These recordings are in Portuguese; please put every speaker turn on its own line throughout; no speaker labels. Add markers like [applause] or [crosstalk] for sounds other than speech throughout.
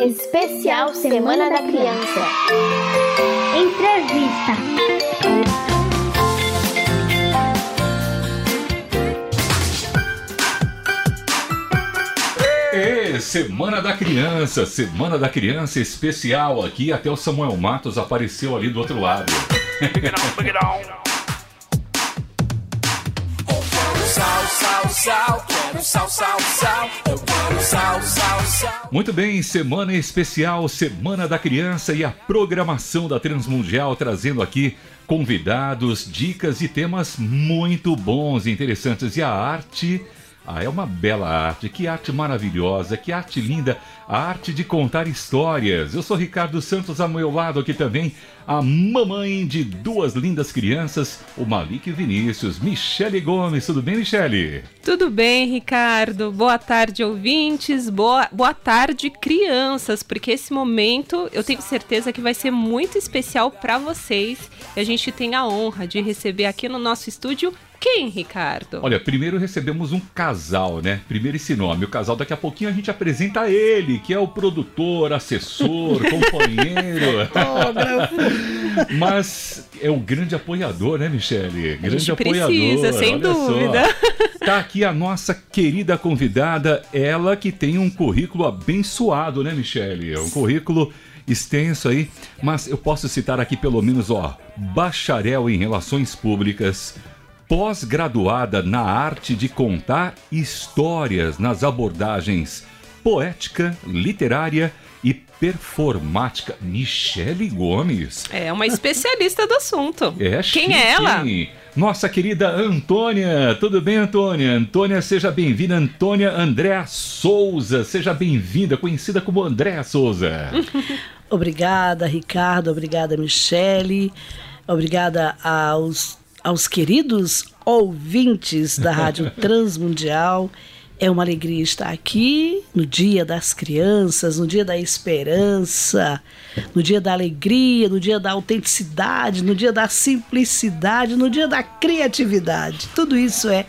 Especial Semana da Criança.
Entrevista.
É, Semana da Criança, Semana da Criança especial aqui, até o Samuel Matos apareceu ali do outro lado. [laughs]
Sal, sal, sal, quero sal, sal, sal. Eu quero sal, sal, sal.
Muito bem, semana especial, Semana da Criança e a programação da Transmundial trazendo aqui convidados, dicas e temas muito bons e interessantes. E a arte. Ah, é uma bela arte, que arte maravilhosa, que arte linda, a arte de contar histórias. Eu sou Ricardo Santos, ao meu lado aqui também, a mamãe de duas lindas crianças, o Malik Vinícius, Michele Gomes. Tudo bem, Michele?
Tudo bem, Ricardo? Boa tarde, ouvintes. Boa, boa tarde, crianças, porque esse momento eu tenho certeza que vai ser muito especial para vocês. E a gente tem a honra de receber aqui no nosso estúdio quem, Ricardo?
Olha, primeiro recebemos um casal, né? Primeiro esse nome. O casal, daqui a pouquinho a gente apresenta ele, que é o produtor, assessor, [laughs] companheiro. Mas é o grande apoiador, né, Michele? Grande
a gente
apoiador.
precisa, sem
olha só.
dúvida. [laughs]
Tá aqui a nossa querida convidada, ela que tem um currículo abençoado, né, Michele? É um currículo extenso aí, mas eu posso citar aqui pelo menos, ó, bacharel em relações públicas, pós-graduada na arte de contar histórias nas abordagens poética, literária e performática. Michele Gomes.
É uma especialista do assunto.
É
Quem
chique,
é ela?
hein? Nossa querida Antônia. Tudo bem, Antônia? Antônia, seja bem-vinda. Antônia Andréa Souza. Seja bem-vinda, conhecida como Andréa Souza. [laughs]
Obrigada, Ricardo. Obrigada, Michele. Obrigada aos, aos queridos ouvintes da Rádio [laughs] Transmundial. É uma alegria estar aqui no Dia das Crianças, no Dia da Esperança, no Dia da Alegria, no Dia da Autenticidade, no Dia da Simplicidade, no Dia da Criatividade. Tudo isso é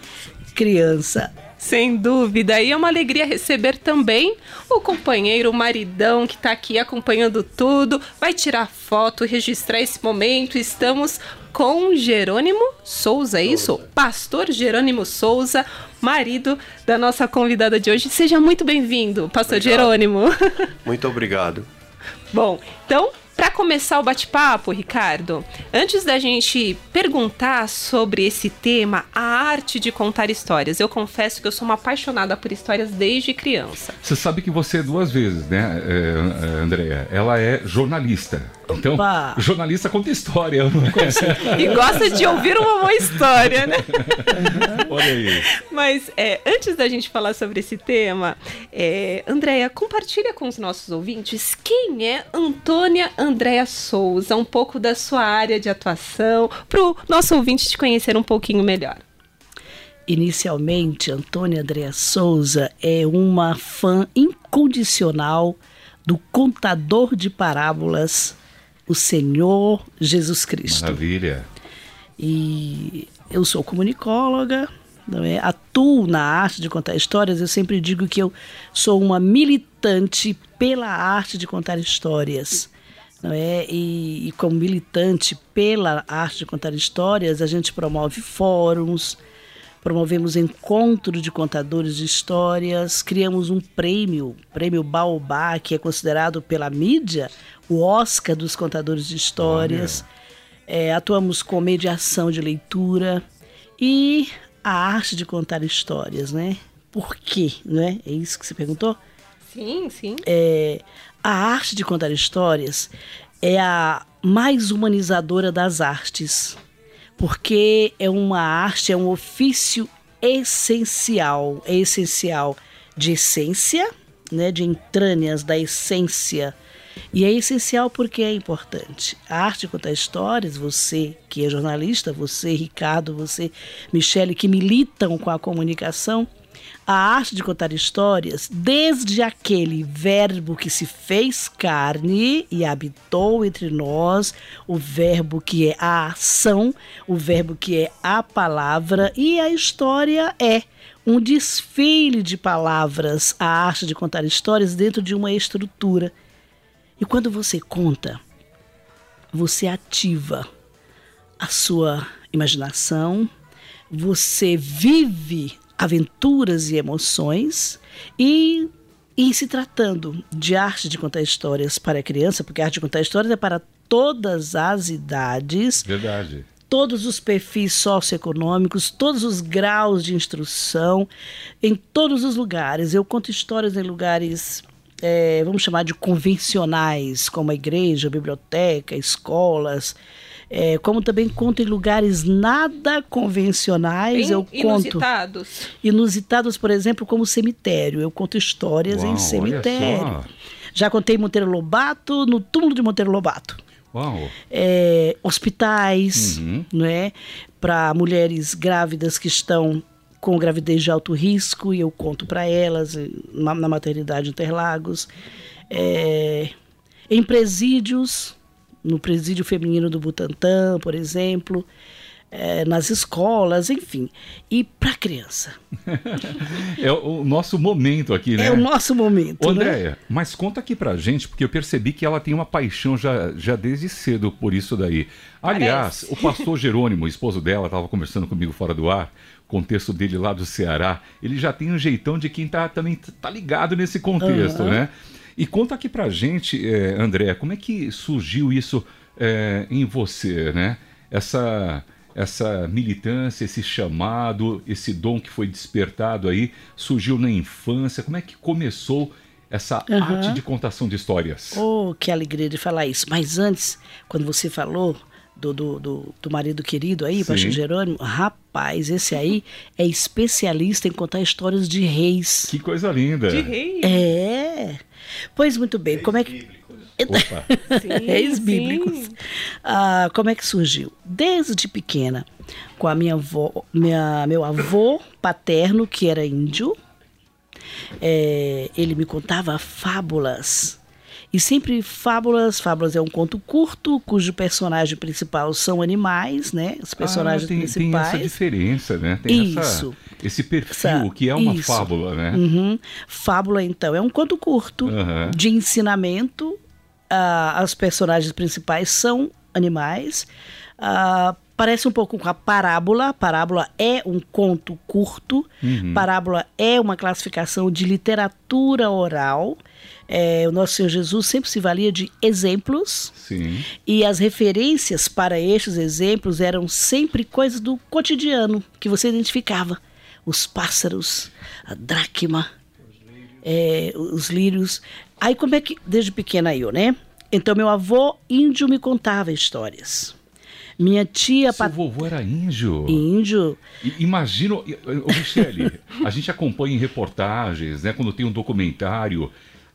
criança.
Sem dúvida. E é uma alegria receber também o companheiro, o maridão que está aqui acompanhando tudo. Vai tirar foto, registrar esse momento. Estamos com Jerônimo Souza, é isso? Pastor Jerônimo Souza, marido da nossa convidada de hoje. Seja muito bem-vindo, Pastor
Obrigado.
Jerônimo. [laughs]
Muito obrigado.
Bom, então, para começar o bate-papo, Ricardo, antes da gente perguntar sobre esse tema, a arte de contar histórias, eu confesso que eu sou uma apaixonada por histórias desde criança.
Você sabe que você é duas vezes, né, é, Andréa? Ela é jornalista. Então,
Opa!
jornalista conta história. não é?
E gosta de ouvir uma boa história, né? [laughs]
Olha aí.
Mas é, antes da gente falar sobre esse tema, é, Andréia, compartilha com os nossos ouvintes quem é Antônia Andréia Souza, um pouco da sua área de atuação, para o nosso ouvinte te conhecer um pouquinho melhor.
Inicialmente, Antônia Andréa Souza é uma fã incondicional do contador de parábolas, o Senhor Jesus Cristo.
Maravilha.
E eu sou comunicóloga, não é? atuo na arte de contar histórias. Eu sempre digo que eu sou uma militante pela arte de contar histórias. Não é? E, e como militante pela arte de contar histórias, a gente promove fóruns, promovemos encontro de contadores de histórias, criamos um prêmio, prêmio Baobá, que é considerado pela mídia o Oscar dos contadores de histórias. É, atuamos com mediação de leitura e a arte de contar histórias, né? Por quê, né? É isso que você perguntou?
Sim, sim.
É, a arte de contar histórias é a mais humanizadora das artes, porque é uma arte, é um ofício essencial, é essencial de essência, né, de entrâneas da essência. E é essencial porque é importante. A arte contar histórias, você que é jornalista, você, Ricardo, você, Michele, que militam com a comunicação, A arte de contar histórias, desde aquele verbo que se fez carne e habitou entre nós, o verbo que é a ação, o verbo que é a palavra, e a história é um desfile de palavras, a arte de contar histórias dentro de uma estrutura. E quando você conta, você ativa a sua imaginação, você vive aventuras e emoções e em se tratando de arte de contar histórias para a criança, porque a arte de contar histórias é para todas as idades,
Verdade.
todos os perfis socioeconômicos, todos os graus de instrução, em todos os lugares. Eu conto histórias em lugares, é, vamos chamar de convencionais, como a igreja, a biblioteca, escolas. É, como também conto em lugares nada convencionais,
Bem
eu conto
inusitados.
inusitados, por exemplo, como cemitério. Eu conto histórias
Uau,
em cemitério. Já contei em Monteiro Lobato, no túmulo de Monteiro Lobato
Uau.
é, hospitais,
Uhum.
né, para mulheres grávidas que estão com gravidez de alto risco e eu conto para elas na, na maternidade Interlagos, É, em presídios, no presídio feminino do Butantã, por exemplo, é, nas escolas, enfim, e para criança. [laughs]
É o nosso momento aqui, né?
É o nosso momento,
Ô,
né?
Andréia, mas conta aqui pra gente, porque eu percebi que ela tem uma paixão já, já desde cedo por isso daí. Aliás, o pastor Jerônimo, esposo dela, estava conversando comigo fora do ar, contexto dele lá do Ceará. Ele já tem um jeitão de quem tá, também tá ligado nesse contexto,
Aham.
né? E conta aqui pra gente, eh, André, como é que surgiu isso eh, em você, né? Essa, essa militância, esse chamado, esse dom que foi despertado aí, surgiu na infância. Como é que começou essa
Aham.
arte de contação de histórias?
Oh, que alegria de falar isso. Mas antes, quando você falou do, do, do, do marido querido aí,
Sim.
Pastor Jerônimo, rapaz, esse aí é especialista em contar histórias de reis.
Que coisa linda!
De rei.
É. Pois muito bem, como é que.
Opa, [laughs]
Sim,
Reis
sim.
bíblicos. Ah, como é que surgiu? Desde pequena, com a minha avó, minha, meu avô paterno, que era índio, é, ele me contava fábulas. E sempre fábulas, fábulas é um conto curto, cujo personagem principal são animais, né? Os personagens
Ah, tem, tem
principais.
essa diferença, né? Tem essa-
Isso.
esse perfil
Essa-
que é uma
isso.
fábula, né?
Uhum. Fábula, então, é um conto curto
Aham.
de ensinamento. Ah, as personagens principais são animais. Ah, parece um pouco com a parábola. Parábola é um conto curto.
Uhum.
Parábola é uma classificação de literatura oral. É, o nosso Senhor Jesus sempre se valia de exemplos.
Sim.
E as referências para estes exemplos eram sempre coisas do cotidiano que você identificava. Os pássaros, a dracma, é, os lírios. Aí como é que, desde pequena eu, né? Então meu avô índio me contava histórias. Minha tia
Seu
pat...
vovô era índio.
índio,
I- Imagina, ô, Michele, a gente acompanha em reportagens, né, quando tem um documentário,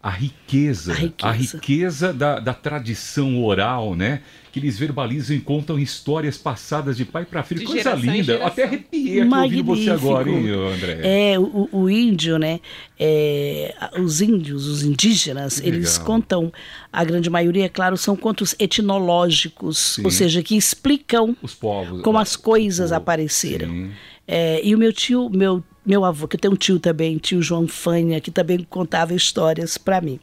a riqueza,
A riqueza.
riqueza da, da tradição oral, né? Que eles verbalizam e contam histórias passadas de pai para filho.
De
Coisa linda. Até arrepiei aqui ouvindo você agora, hein, André?
É, o, o índio, né? é, a- os índios, os indígenas,
Que
eles
legal.
contam, a grande maioria, é claro, são contos etnológicos,
Sim.
ou seja, que explicam
Os povos.
como
ah,
as coisas
o-
apareceram. É, e o meu tio, meu, meu avô, que tenho um tio também, tio João Fanha, que também contava histórias para mim.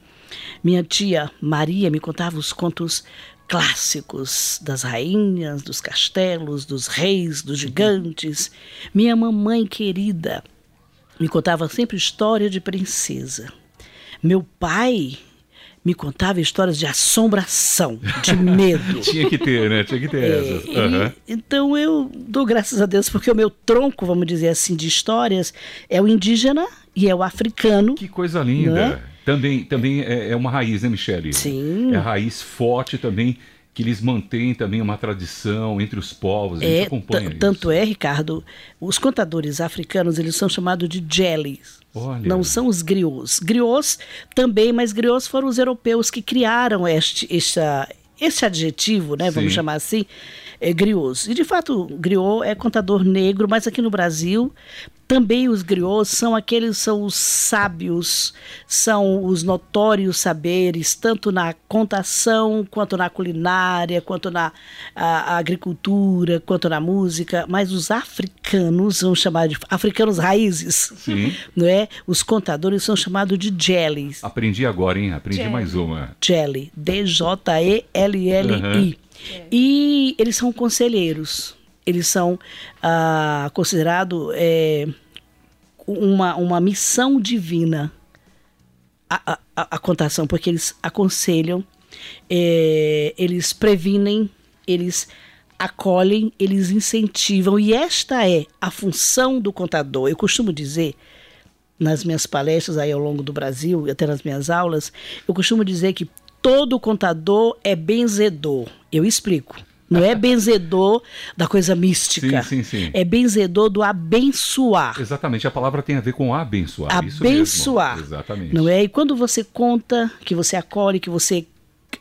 Minha tia Maria me contava os contos clássicos das rainhas, dos castelos, dos reis, dos gigantes. Minha mamãe querida me contava sempre história de princesa. Meu pai me contava histórias de assombração, de medo. [laughs]
Tinha que ter, né? Tinha que ter
É,
essas.
e-
Aham.
então eu dou graças a Deus porque o meu tronco, vamos dizer assim, de histórias é o indígena e é o africano.
Que coisa linda.
Né?
Também, também é, é uma raiz, né, Michele?
Sim.
É a raiz forte também, que eles mantêm também uma tradição entre os povos. A gente
É, tanto é, Ricardo, os contadores africanos, eles são chamados de jellies.
Olha.
Não são os griots. Griots também, mas griots foram os europeus que criaram este, esta, esse adjetivo, né, vamos
Sim.
chamar assim, é, griots. E de fato, griot é contador negro, mas aqui no Brasil também os griots são aqueles são os sábios, são os notórios saberes, tanto na contação, quanto na culinária, quanto na a, a agricultura, quanto na música. Mas os africanos, vamos chamar de africanos raízes,
Sim. [laughs]
não é? Os contadores são chamados de jellies.
Aprendi agora, hein? Aprendi
Jelly.
mais uma.
Jelly, D-J-E-L-L-I. E eles são conselheiros. Eles são ah, considerados é, uma, uma missão divina a, a- a, contação, porque eles aconselham, é, eles previnem, eles acolhem, eles incentivam. E esta é a função do contador. Eu costumo dizer nas minhas palestras aí ao longo do Brasil, e até nas minhas aulas, eu costumo dizer que todo contador é benzedor. Eu explico. Não é benzedor da coisa mística.
Sim, sim, sim.
É benzedor do abençoar.
Exatamente, a palavra tem a ver com abençoar. isso
Abençoar.
mesmo. Exatamente.
Não é? E quando você conta, que você acolhe, que você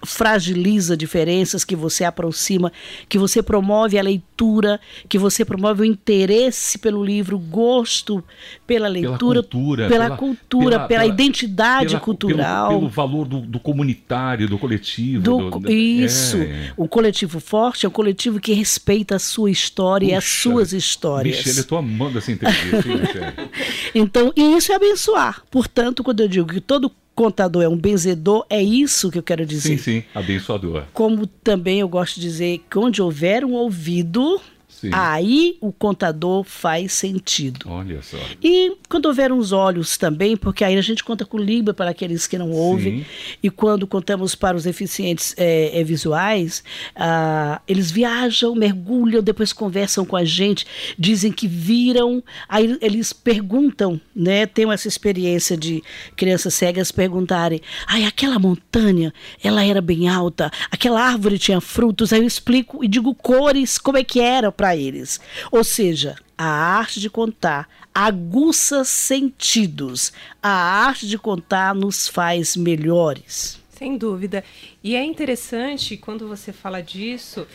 fragiliza diferenças, que você aproxima, que você promove a leitura, que você promove o interesse pelo livro, gosto pela leitura,
cultura,
pela,
pela-
cultura,
pela-
pela,
pela-
identidade
Pela-
cultural.
Pelo, pelo valor do, do comunitário, do coletivo.
Do-
do-
isso.
É.
O coletivo forte é um coletivo que respeita a sua história e as suas histórias.
Michele, eu tô amando essa entrevista, hein? [laughs]
Então, e isso é abençoar. Portanto, quando eu digo que todo contador é um benzedor, é isso que eu quero dizer.
Sim, sim, abençoador.
Como também eu gosto de dizer que onde houver um ouvido,
Sim.
aí o contador faz sentido.
Olha só.
E quando houver uns olhos também, porque aí a gente conta com Libra para aqueles que não ouvem,
Sim.
e quando contamos para os deficientes é, é, visuais, ah, eles viajam, mergulham, depois conversam com a gente, dizem que viram, aí eles perguntam, né? Tenho essa experiência de crianças cegas perguntarem: ai, aquela montanha, ela era bem alta, aquela árvore tinha frutos, aí eu explico e digo cores, como é que era para eles. Ou seja, a arte de contar aguça sentidos. A arte de contar nos faz melhores.
Sem dúvida. E é interessante quando você fala disso.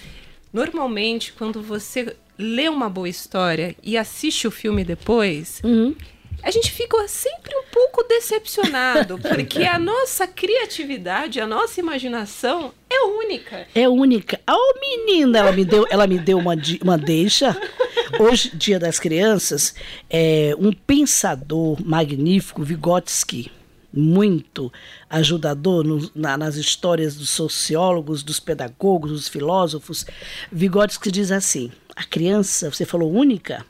Normalmente, quando você lê uma boa história e assiste o filme depois, a gente fica sempre um pouco decepcionado, [laughs] porque a nossa criatividade, a nossa imaginação é única.
É única. Oh, menina, ela me deu, ela me deu uma, uma deixa. Hoje, Dia das Crianças, é um pensador magnífico, Vygotsky, muito ajudador no- na- nas histórias dos sociólogos, dos pedagogos, dos filósofos. Vygotsky diz assim: a criança, você falou única,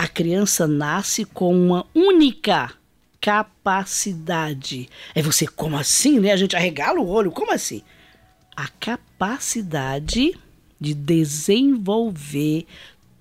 a criança nasce com uma única capacidade. Aí você, como assim, né? A gente arregala o olho, como assim? a capacidade de desenvolver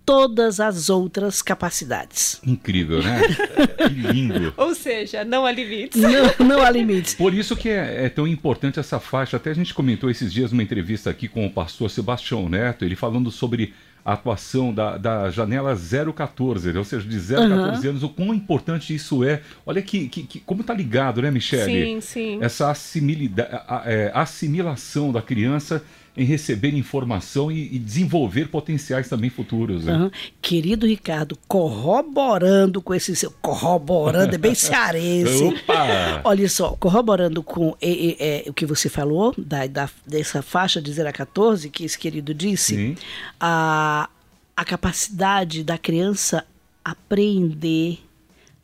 todas as outras capacidades.
Incrível, né? [laughs] que lindo.
Ou seja, não há limites.
Não, não há limites.
Por isso que é, é tão importante essa faixa. Até a gente comentou esses dias numa entrevista aqui com o pastor Sebastião Neto, ele falando sobre a atuação da, da janela 014, ou seja, de 0 a 14 anos, o quão importante isso é. Olha que, que, que- como tá ligado, né, Michele?
Sim, sim.
Essa assimilida- a- a- é, assimilação da criança em receber informação e, e desenvolver potenciais também futuros. Né?
Aham. Querido Ricardo, corroborando com esse seu. Corroborando, é bem [laughs] cearense.
Opa!
Olha só, corroborando com e- e- é, o que você falou, da, da- dessa faixa de 0 a 14, que esse querido disse,
Sim.
a, a capacidade da criança apreender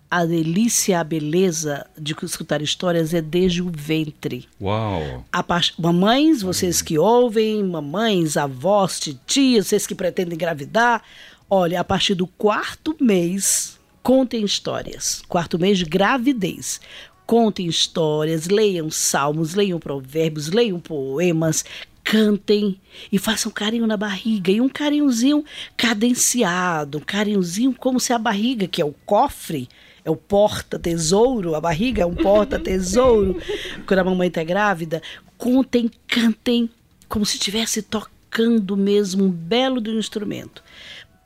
a delícia, a beleza de escutar histórias é desde o ventre.
Uau!
A par- Mamães, vocês que ouvem, mamães, avós, titias, vocês que pretendem engravidar, olha, a partir do quarto mês, contem histórias. Quarto mês de gravidez. Contem histórias, leiam salmos, leiam provérbios, leiam poemas, cantem e façam carinho na barriga. E um carinhozinho cadenciado, um carinhozinho como se a barriga, que é o cofre, é o porta-tesouro, a barriga é um porta-tesouro. [laughs] Quando a mamãe está grávida, contem, cantem, como se estivesse tocando mesmo um belo de um instrumento.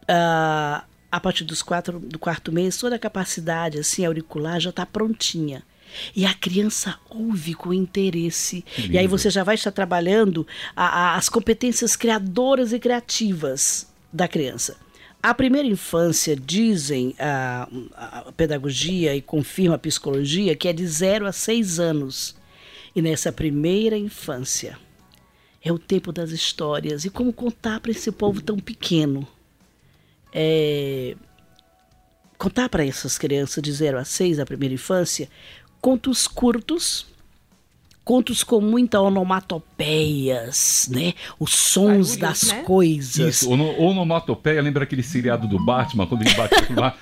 Ah, a partir dos quatro, do quarto mês, toda a capacidade assim, auricular já está prontinha. E a criança ouve com interesse. E aí você já vai estar trabalhando a- a- as competências criadoras e criativas da criança. A primeira infância, dizem a, a pedagogia e confirma a psicologia, que é de 0 a 6 anos. E nessa primeira infância é o tempo das histórias e como contar para esse povo tão pequeno. É, contar para essas crianças de 0 a 6 da primeira infância contos curtos, contos com muita onomatopeias, né? Os sons
Barulhos,
das
né?
coisas.
Isso, ono- onomatopeia, lembra aquele seriado do Batman, quando ele batia aquilo lá?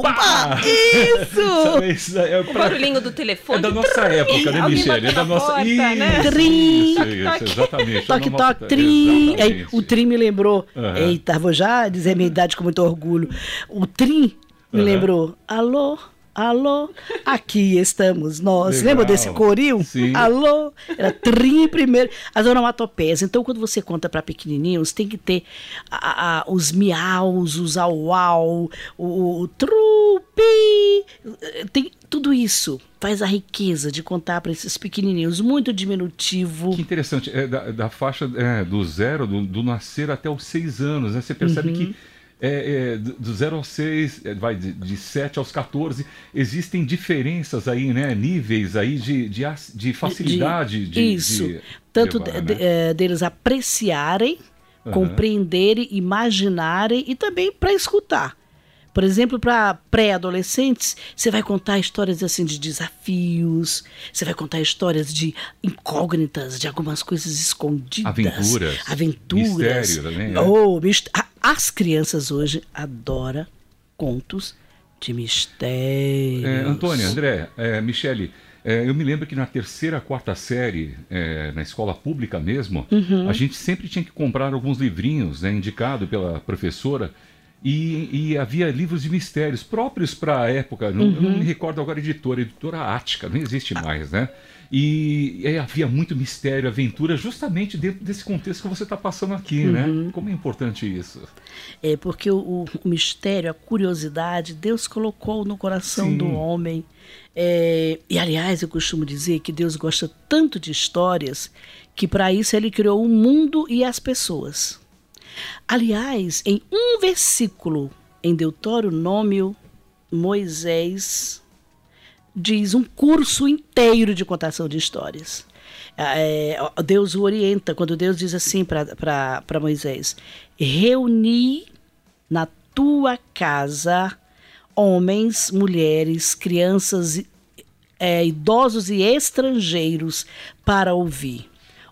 Pá!
pá, isso! [laughs]
Isso é
O
pra-
barulhinho do telefone.
É da nossa época, né, Michele? É da nossa.
porta,
isso,
né?
Trim.
isso, isso, exatamente.
Toque, toque, trim. Aí, o trim me lembrou.
Aham.
Eita, vou já dizer minha idade com muito orgulho. O trim me
Aham.
lembrou. Alô, alô, aqui estamos nós.
Legal.
Lembra desse coril?
Sim.
Alô? Era trim primeiro. As onomatopeias. Então, quando você conta para pequenininhos, tem que ter a- a- os miaus, os au-au, o, o trupi. Tem tudo isso. Faz a riqueza de contar para esses pequenininhos. Muito diminutivo.
Que interessante, é, da, da faixa é, do zero, do, do nascer até os seis anos, né? Você percebe
Uhum.
que é, é, do do zero aos seis, é, vai de, de 7 aos 14, existem diferenças aí, né? Níveis aí de, de, de facilidade de,
Isso.
de
Tanto
levar,
de-
né?
eh, deles apreciarem,
Aham.
compreenderem, imaginarem e também para escutar. Por exemplo, para pré-adolescentes, você vai contar histórias assim de desafios, você vai contar histórias de incógnitas, de algumas coisas escondidas.
Aventuras.
Aventuras.
Mistério também, né?
Oh, mist- As crianças hoje adoram contos de mistérios.
É, Antônia, André, é, Michele, é, eu me lembro que na terceira, quarta série, é, na escola pública mesmo,
Uhum.
a gente sempre tinha que comprar alguns livrinhos, né, indicado pela professora, e, e havia livros de mistérios próprios para a época. Não, eu
Uhum.
não me recordo agora editora, editora Ática, não existe mais, né? E, e havia muito mistério, aventura, justamente dentro desse contexto que você está passando aqui,
Uhum.
né? Como é importante isso?
É porque o, o- o mistério, a curiosidade, Deus colocou no coração
Sim.
do homem. É, e aliás, eu costumo dizer que Deus gosta tanto de histórias que para isso ele criou o mundo e as pessoas. Aliás, em um versículo em Deuteronômio, Moisés diz um curso inteiro de contação de histórias. É, Deus o orienta quando Deus diz assim para Moisés: reuni na tua casa homens, mulheres, crianças, é, idosos e estrangeiros para ouvir.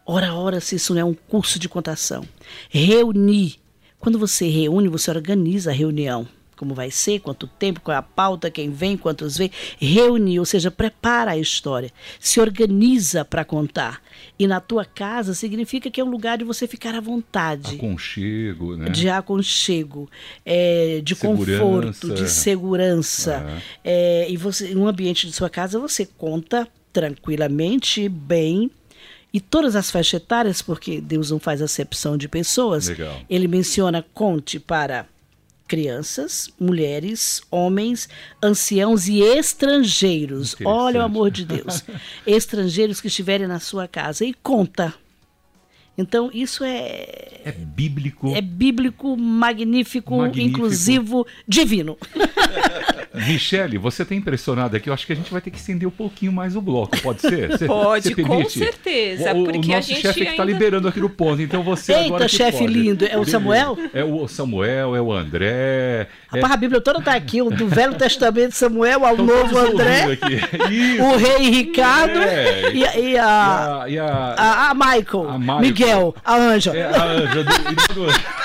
Ora, ora, se isso não é um curso de contação. Reunir. Quando você reúne, você organiza a reunião. Como vai ser, quanto tempo, qual é a pauta, quem vem, quantos vêm. Reunir, ou seja, prepara a história. Se organiza para contar. E na tua casa significa que é um lugar de você ficar à vontade
Aconchego, né?
de aconchego, é, de
Segurança.
conforto, de segurança.
Aham.
É, e você, no ambiente de sua casa, você conta tranquilamente, bem. E todas as faixas etárias, porque Deus não faz acepção de pessoas,
Legal.
ele menciona conte para crianças, mulheres, homens, anciãos e estrangeiros. Olha o amor de Deus. [laughs] estrangeiros que estiverem na sua casa. E conta. Então, isso é,
É bíblico.
é bíblico, magnífico,
Magnífico.
inclusivo, divino. [laughs]
Michele, você está impressionada aqui? Eu acho que a gente vai ter que estender um pouquinho mais o bloco, pode ser? [laughs] Você-
Pode,
você
com certeza,
O, o
porque a
nosso
gente
chefe é que está
ainda-
liberando aqui no ponto, então você agora
Eita, chefe
pode.
lindo. É o. Samuel?
É o Samuel, é o André.
Rapaz, a Bíblia toda está aqui, o do Velho Testamento Samuel ao
Estão
Novo André, o rei Ricardo
É.
e, e
E
a,
a, e a-
a, a Michael,
A Michael.
Miguel, a Anja.
é a Anja do- do-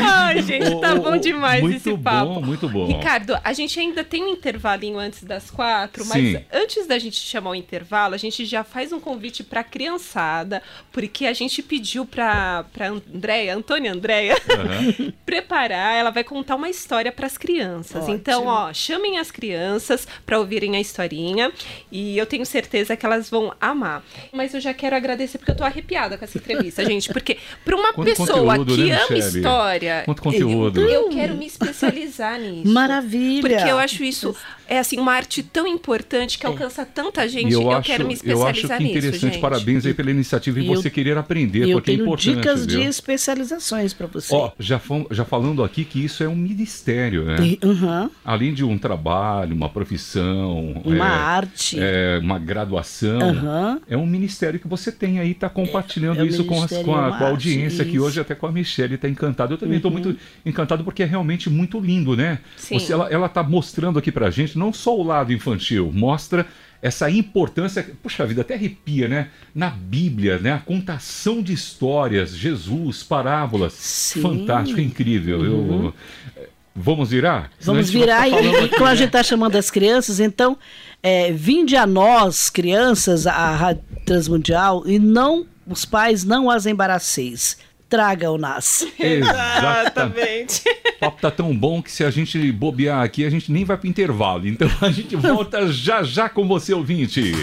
Ai, gente, tá bom demais
muito
esse
bom,
papo.
muito bom.
Ricardo, a gente ainda tem um intervalinho antes das quatro, mas
Sim.
antes da gente chamar o intervalo, a gente já faz um convite pra criançada, porque a gente pediu pra, pra Andréia, Antônia Andréia, [laughs] preparar, ela vai contar uma história pras crianças.
Ótimo.
Então, ó, chamem as crianças pra ouvirem a historinha e eu tenho certeza que elas vão amar. Mas eu já quero agradecer porque eu tô arrepiada com essa entrevista, [laughs] gente, porque pra uma
Quanto
pessoa que
né,
ama
Michele?
História,
Quanto conteúdo.
eu quero me especializar nisso.
Maravilha.
Porque eu acho isso é assim uma arte tão importante que alcança tanta gente.
E
Eu,
eu, acho,
quero me
eu
especializar
acho que
nisso,
interessante,
gente.
parabéns aí pela iniciativa e,
E eu-
você querer aprender,
eu
porque é
tenho
importante.
dicas
viu?
de especializações para você.
Ó, já, fam- já falando aqui que isso é um ministério, né?
E- Aham,
Além de um trabalho, uma profissão,
uma
é,
arte.
é, uma graduação,
Aham.
é um ministério que você tem aí, está compartilhando
é
isso com, as- com a, com a audiência,
arte,
que
isso.
hoje até com a Michelle está encantada. Eu também estou
Uhum.
muito encantado porque é realmente muito lindo, né?
Sim.
Você, ela, ela tá mostrando aqui pra gente não só o lado infantil, mostra essa importância, puxa vida, até arrepia, né? Na Bíblia, né? A contação de histórias, Jesus, parábolas.
Sim.
Fantástico, incrível. Eu, eh, vamos virar?
Vamos
a
virar e, [laughs]
aqui,
como a
né?
gente está chamando as crianças, então é, vinde a nós, crianças, a Rádio Transmundial, e não os pais não as embaraceis. Tragam-nas. [laughs]
Exatamente. O papo tá tão bom que se a gente bobear aqui, a gente nem vai pro intervalo. Então a gente volta já já com você, ouvinte.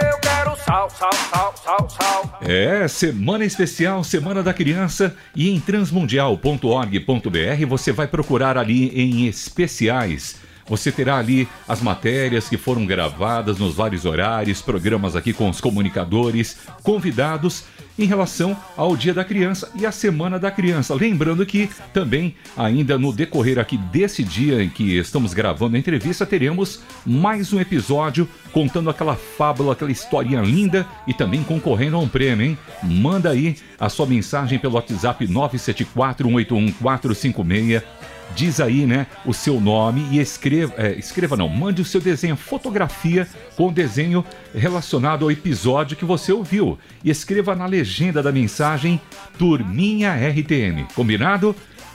Eu quero sal, sal, sal, sal, sal.
É, semana especial, Semana da Criança, e em transmundial.org.br você vai procurar ali em especiais. Você terá ali as matérias que foram gravadas nos vários horários, programas aqui com os comunicadores, convidados em relação ao Dia da Criança e a Semana da Criança. Lembrando que também, ainda no decorrer aqui desse dia em que estamos gravando a entrevista, teremos mais um episódio contando aquela fábula, aquela historinha linda e também concorrendo a um prêmio, hein? Manda aí a sua mensagem pelo WhatsApp 974 181 456 diz aí, né, o seu nome e escreva, é, escreva não, mande o seu desenho, fotografia com desenho relacionado ao episódio que você ouviu. E escreva na legenda da mensagem Turminha RTN, combinado?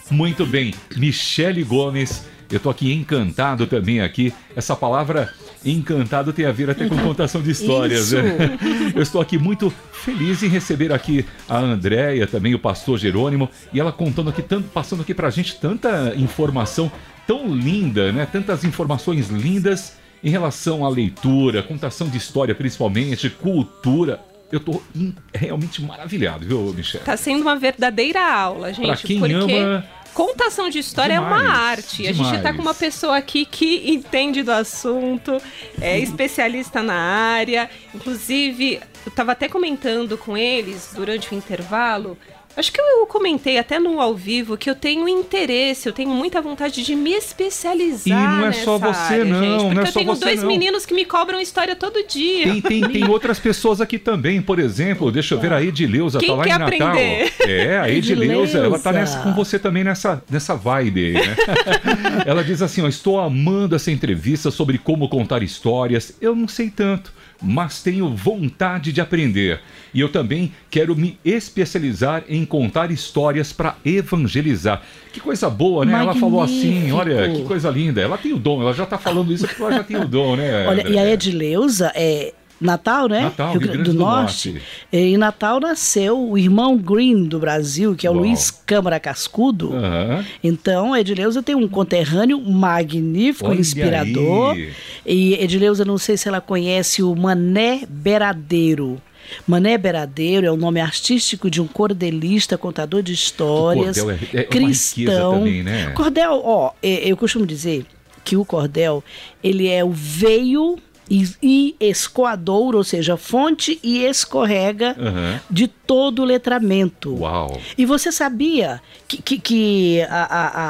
Muito bem, Michele Gomes, eu tô aqui encantado também aqui, essa palavra encantado tem a ver até com contação de histórias, né? [laughs] Eu estou aqui muito feliz em receber aqui a Andréia, também o pastor Jerônimo, e ela contando aqui, tanto, passando aqui pra gente tanta informação tão linda, né? Tantas informações lindas em relação à leitura, contação de história principalmente, cultura. Eu tô in- realmente maravilhado, viu, Michel?
Tá sendo uma verdadeira aula, gente.
Pra quem
porque
ama
contação de história é
Demais,
uma arte. A gente tá
demais.
com uma pessoa aqui que entende do assunto, é especialista na área. Inclusive, eu tava até comentando com eles durante o intervalo. Acho que eu comentei até no ao vivo que eu tenho interesse, eu tenho muita vontade de me especializar.
E não é
nessa
só você,
área,
não,
gente,
não
porque
é
eu tenho dois
não.
meninos que me cobram história todo dia.
Tem, tem, tem [laughs] outras pessoas aqui também, por exemplo, deixa eu ver a Edileuza,
Quem
tá lá
quer
em Natal.
aprender?
É, a Edileuza, ela tá nessa, com você também nessa, nessa vibe aí, né? [laughs] ela diz assim, ó, estou amando essa entrevista sobre como contar histórias, eu não sei tanto, mas tenho vontade de aprender. E eu também quero me especializar em contar histórias para evangelizar. Que coisa boa, né? Ela falou assim,
Magnífico.
olha, que coisa linda. Ela tem o dom, ela já tá falando isso porque ela já tem o dom, né?
Olha, e a? Edileuza é Natal, né?
Natal, Rio Grande do Norte.
E em Natal nasceu o irmão Green do Brasil, que é o
Uau.
Luiz Câmara Cascudo.
Aham.
Então, Edileuza tem um conterrâneo magnífico,
Olha
inspirador.
aí.
E Edileuza, não sei se ela conhece o Mané Beradeiro. Mané Beradeiro é o nome artístico de um cordelista, contador de histórias,
cordel é- é
cristão.
também, né?
Cordel, ó, é- eu costumo dizer que o cordel, ele é o veio e, e escoador, ou seja, fonte e escorrega
Aham.
de todo o letramento.
Uau.
E você sabia que, que, que a,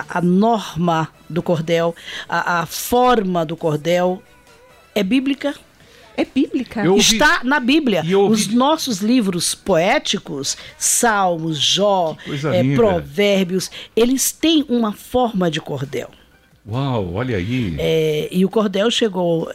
a, a- norma do cordel, a, a forma do cordel é bíblica?
É bíblica.
Ouvi-
Está na Bíblia.
E ouvi-
Os nossos livros poéticos, Salmos, Jó,
linda.
Provérbios, eles têm uma forma de cordel.
Uau, olha aí.
É, e o cordel chegou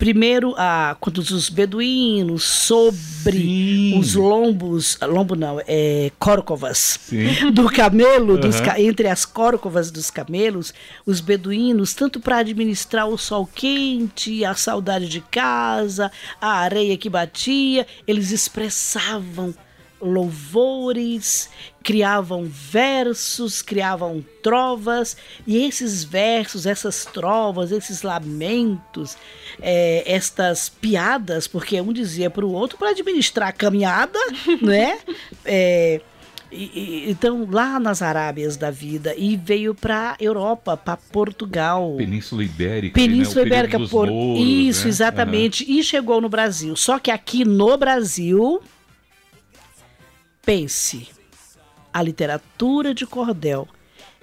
primeiro a quando os beduínos sobre
Sim.
os lombos, lombo não, é córcovas
Sim. [laughs]
do camelo, dos
Aham.
ca- entre as córcovas dos camelos, os beduínos, tanto para administrar o sol quente, a saudade de casa, a areia que batia, eles expressavam louvores, criavam versos, criavam trovas, e esses versos, essas trovas, esses lamentos, eh, estas piadas, porque um dizia para o outro para administrar a caminhada, [laughs] né? Eh, E, e, então, lá nas Arábias da vida, e veio para Europa, para Portugal.
Península Ibérica.
Península
né?
Ibérica, por
Mouros,
isso,
né?
exatamente. E chegou no Brasil. Só que aqui no Brasil, pense, a literatura de cordel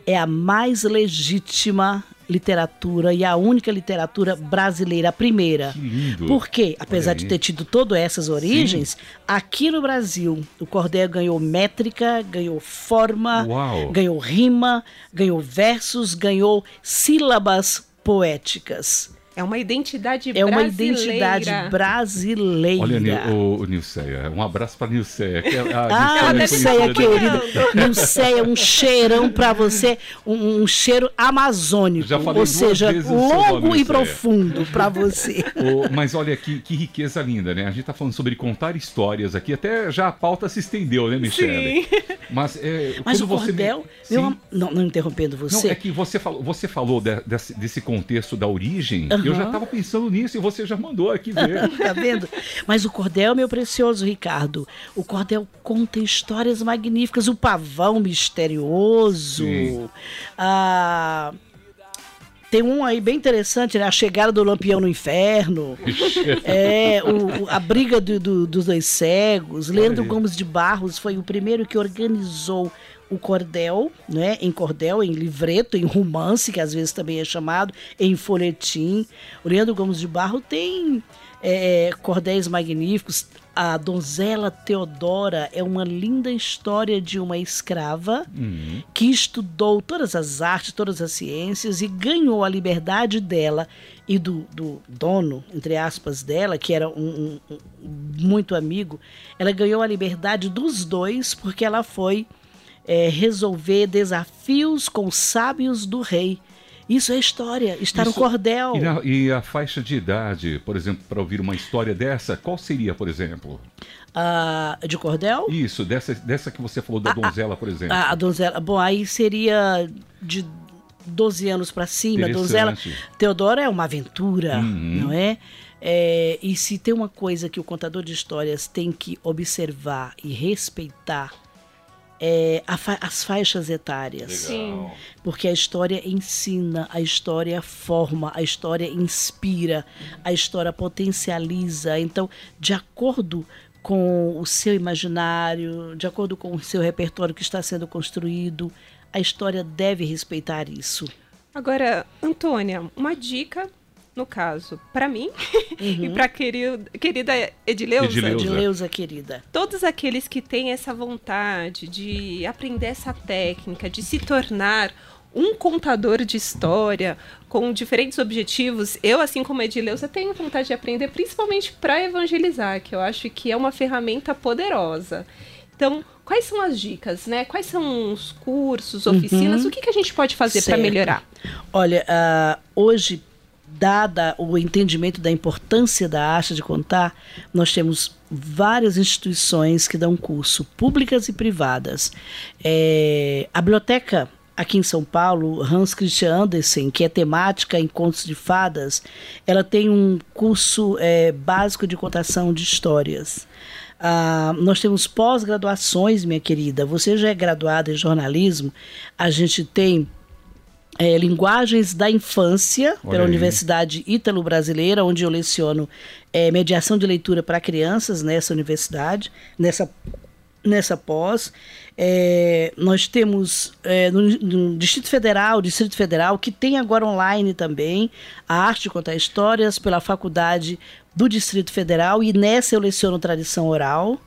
é a mais legítima literatura e a única literatura brasileira, a primeira.
Que lindo.
Porque, apesar de ter tido todas essas origens, aqui no Brasil, o cordel ganhou métrica, ganhou forma,
Uau.
ganhou rima, ganhou versos, ganhou sílabas poéticas.
É uma identidade
É uma
brasileira.
identidade brasileira.
Olha, o, o Nilceia, um abraço para Nilceia. que a- a
Ah,
Nilceia é
Nilceia, querida. Nilceia, um cheirão pra você, um, um cheiro amazônico.
Já falei
ou seja, longo e profundo pra você. [laughs]
Mas olha que, que riqueza linda, né? A gente tá falando sobre contar histórias aqui, até já a pauta se estendeu, né, Michele? Mas, é,
Mas o
me-
cordel,
Sim.
meu não, não interrompendo
Não,
você,
é que você falou, você falou de- desse, desse contexto da origem, eu já estava pensando nisso e você já mandou aqui ver. [laughs]
tá vendo? Mas o cordel, meu precioso Ricardo, o cordel conta histórias magníficas. O pavão misterioso.
Sim.
Ah, tem um aí bem interessante, né? A chegada do Lampião no Inferno. É, o- o- a briga do- do- dos dois cegos. Leandro
aí.
Gomes de Barros foi o primeiro que organizou o cordel, né? Em cordel, em livreto, em romance, que às vezes também é chamado, em folhetim. O Leandro Gomes de Barro tem é, cordéis magníficos. A donzela Teodora é uma linda história de uma escrava
Uhum.
que estudou todas as artes, todas as ciências e ganhou a liberdade dela e do, do dono, entre aspas, dela, que era um, um- um muito amigo, ela ganhou a liberdade dos dois porque ela foi é, resolver desafios com os sábios do rei. Isso é história, está no cordel.
E, na- e a faixa de idade, por exemplo, para ouvir uma história dessa, qual seria, por exemplo?
Ah, de cordel?
Isso, dessa, dessa que você falou da donzela, por exemplo.
A, a donzela. Bom, aí seria de 12 anos para cima. A donzela. Teodora é uma aventura,
Uhum.
não é? É, E se tem uma coisa que o contador de histórias tem que observar e respeitar, é a fa- as faixas etárias.
Sim.
Porque a história ensina, a história forma, a história inspira, a história potencializa. Então, de acordo com o seu imaginário, de acordo com o seu repertório que está sendo construído, a história deve respeitar isso.
Agora, Antônia, uma dica, no caso, para mim [laughs] e para querida Edileuza.
Edileuza.
De Leusa, querida.
Todos aqueles que têm essa vontade de aprender essa técnica, de se tornar um contador de história com diferentes objetivos, eu, assim como a Edileuza, tenho vontade de aprender, principalmente para evangelizar, que eu acho que é uma ferramenta poderosa. Então, quais são as dicas, né? Quais são os cursos, oficinas? O que, que a gente pode fazer para melhorar?
Olha, ah, hoje, dada o entendimento da importância da arte de contar, nós temos várias instituições que dão curso, públicas e privadas. É, a biblioteca aqui em São Paulo, Hans Christian Andersen, que é temática em contos de fadas, ela tem um curso é, básico de contação de histórias. Ah, nós temos pós-graduações, minha querida. Você já é graduada em jornalismo. A gente tem é, Linguagens da Infância,
Olha
pela
aí.
Universidade Ítalo-Brasileira, onde eu leciono é, mediação de leitura para crianças nessa universidade, nessa, nessa pós. É, nós temos é, no, no Distrito Federal, Distrito Federal, que tem agora online também a arte de contar histórias pela Faculdade do Distrito Federal, e nessa eu leciono tradição oral.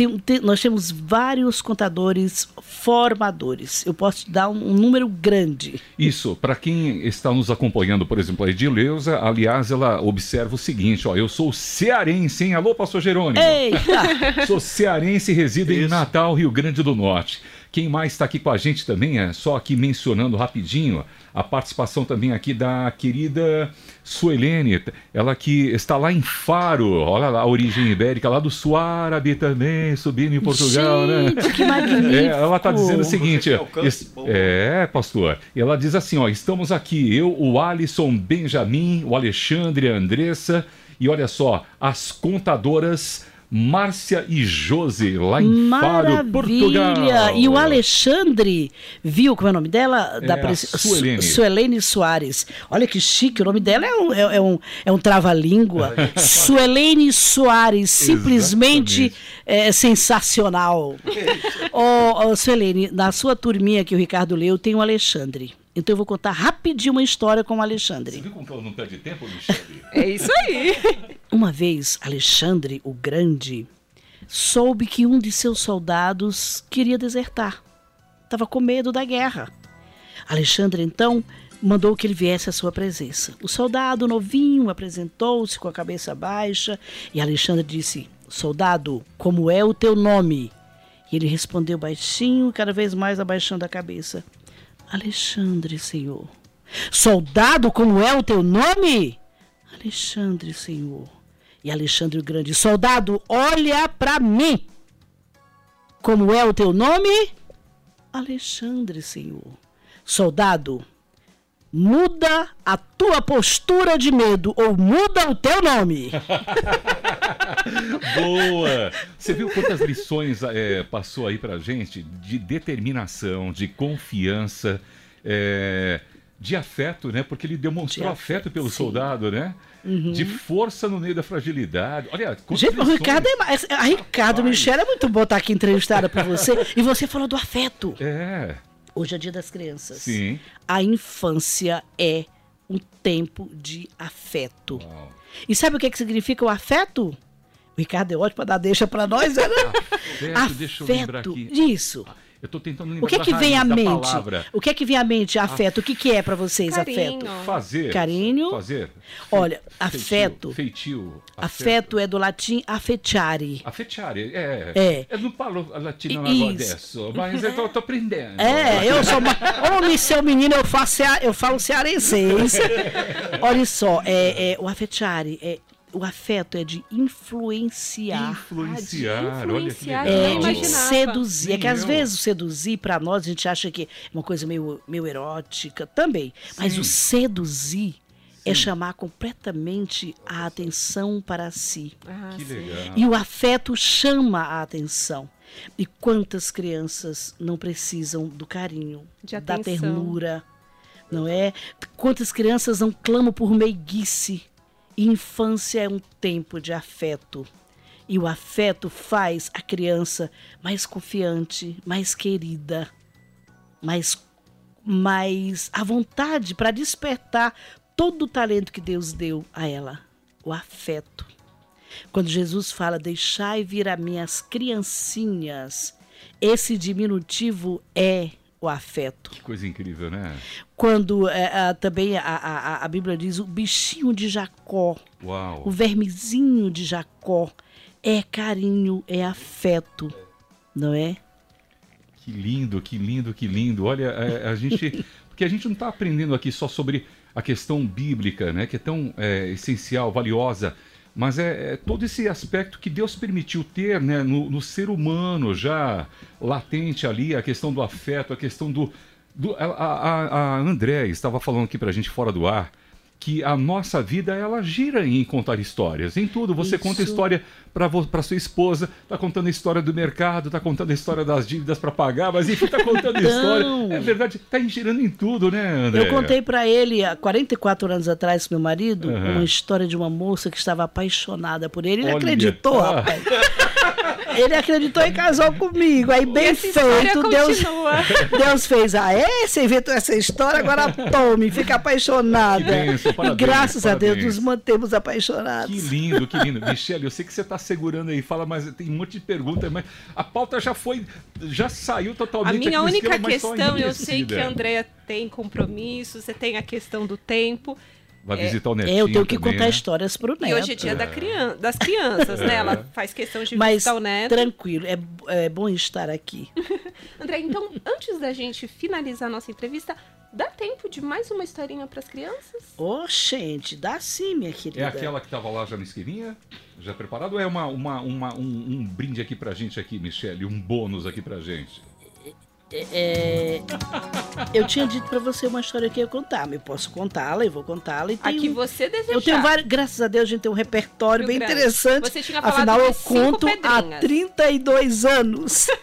Tem- tem- nós temos vários contadores formadores. Eu posso te dar um, um número grande.
Isso, para quem está nos acompanhando, por exemplo, a Edileuza, aliás, ela observa o seguinte, ó, eu sou cearense, hein? Alô, pastor Jerônimo.
Eita! [laughs]
Sou cearense e resido em
Isso.
Natal, Rio Grande do Norte. Quem mais está aqui com a gente também é só aqui mencionando rapidinho a participação também aqui da querida Suelene, ela que está lá em Faro, olha lá a origem ibérica, lá do Suárabe também, subindo em Portugal, né?
Gente, que [laughs] magnífico!
É, ela está dizendo o seguinte,
alcance
é, pastor, ela diz assim, ó, estamos aqui, eu, o Alisson Benjamin, o Alexandre, a Andressa, e olha só, as contadoras Márcia e Josi, lá em Faro, Portugal.
Maravilha! E o Alexandre viu, como é o nome dela?
É a
Su-
Suelene.
Suelene Soares. Olha que chique, o nome dela é um, é, é um, é um trava-língua. Suelene Soares, simplesmente é, sensacional. Ô, ô, Suelene, na sua turminha que o Ricardo leu, tem o Alexandre. Então eu vou contar rapidinho uma história com o
Você
Alexandre.
viu como que ela não perde tempo, Michele? [laughs]
É isso aí.
Uma vez, Alexandre o Grande soube que um de seus soldados queria desertar. Estava com medo da guerra. Alexandre, então, mandou que ele viesse à sua presença. O soldado novinho apresentou-se com a cabeça baixa e Alexandre disse: Soldado, como é o teu nome? E ele respondeu baixinho, cada vez mais abaixando a cabeça: Alexandre, senhor. Soldado, como é o teu nome? Alexandre, senhor. E Alexandre o Grande, soldado, olha para mim. Como é o teu nome? Alexandre, senhor. Soldado, muda a tua postura de medo ou muda o teu nome. [laughs]
Boa! Você viu quantas lições é, passou aí pra gente de determinação, de confiança, é, de afeto, né? Porque ele demonstrou
De
afeto pelo
sim. Uhum.
soldado, né? De força no meio da fragilidade. Olha,
Gente, o. Ricardo é. A Ricardo. Michel é muito bom estar aqui entrevistada por você. E você falou do afeto.
É,
Hoje é dia das crianças.
sim.
A infância é um tempo de afeto.
Uau.
E sabe o que, que significa o afeto? O Ricardo é ótimo para dar deixa para nós, né? [laughs]
Afeto, deixa eu lembrar aqui.
Isso.
Eu tô tentando lembrar
O que é que vem à mente?
palavra.
O que é que vem à mente afeto? O que, que é para vocês
Carinho.
afeto?
Fazer.
Carinho.
Fazer.
Olha,
Feitio,
afeto.
Feitio.
Afeto é do latim affetiare.
Affettiare, é.
É.
Eu não falo latino adesso, mas eu tô aprendendo.
É, eu sou uma. Homem, seu menino, eu, faço, eu falo cearenseis. [laughs] Olha só, é, é, o affetiare, é, o afeto é de influenciar.
Influenciar,
Ah, de
olha que
influenciar,
legal.
É, de seduzir. É que às
eu.
vezes o seduzir, para nós, a gente acha que é uma coisa meio, meio erótica também. Mas
Sim.
o seduzir é chamar completamente a atenção para si.
Ah,
Que
sim.
legal.
E o afeto chama a atenção. E quantas crianças não precisam do carinho,
De
da ternura, não é? Quantas crianças não clamam por meiguice? Infância é um tempo de afeto. E o afeto faz a criança mais confiante, mais querida, mais, mais à vontade para despertar todo o talento que Deus deu a ela. O afeto. Quando Jesus fala, deixai vir a minhas criancinhas, esse diminutivo é o afeto.
Que coisa incrível, né?
Quando é, ah, também a, a, a Bíblia diz o bichinho de Jacó,
Uau.
o vermezinho de Jacó, é carinho, é afeto, não é?
Que lindo, que lindo, que lindo. Olha, é, a gente. [laughs] Porque a gente não está aprendendo aqui só sobre a questão bíblica, né? Que é tão é, essencial, valiosa. Mas é, é todo esse aspecto que Deus permitiu ter né, no, no ser humano já latente ali, a questão do afeto, a questão do. do a, a, a André estava falando aqui pra gente fora do ar que a nossa vida ela gira em contar histórias, em tudo. Você
Isso.
conta história para sua esposa, tá contando a história do mercado, tá contando a história das dívidas para pagar, mas enfim, tá contando a história. É verdade, tá girando em tudo, né, André?
Eu contei para ele há 44 anos atrás, meu marido,
Aham.
uma história de uma moça que estava apaixonada por ele. Ele
Olha.
acreditou,
Ah.
rapaz. [laughs] Ele acreditou e casou comigo. Aí, bem feito, Deus. Deus fez. Ah, é? Você inventou essa história, agora tome, fica apaixonada.
Que bênção,
e
parabéns,
graças a Deus
parabéns.
nos mantemos
Que
apaixonados.
lindo, que lindo. Michele, eu sei que você está segurando aí, fala, mas tem um monte de perguntas, mas a pauta já foi, já saiu
A
totalmente
minha
aqui no
única
esquema,
questão, eu sei que a Andrea tem compromisso, você tem a questão do tempo.
Vai visitar o netinho
É, eu tenho que
também,
contar
né?
histórias pro neto.
E hoje é dia da crian das crianças, né? Ela faz questão de
Mas
visitar o neto.
tranquilo, é, é bom estar aqui. [laughs]
André, então, antes da gente finalizar a nossa entrevista, dá tempo de mais uma historinha para as crianças?
Ô, gente, dá sim, minha querida.
É aquela que estava lá já na esquininha? Já preparado? Ou é uma, uma, uma- um, um brinde aqui pra gente aqui, Michele? Um bônus aqui pra gente?
É, eu tinha dito pra você uma história que eu ia contar, mas eu posso contá-la, eu vou contá-la. e
A que você desejar.
Eu tenho vários, graças a Deus, a gente tem um repertório
Rio
bem
Grande.
interessante.
Você tinha
Afinal, eu conto há
pedrinhas.
32 anos. [laughs]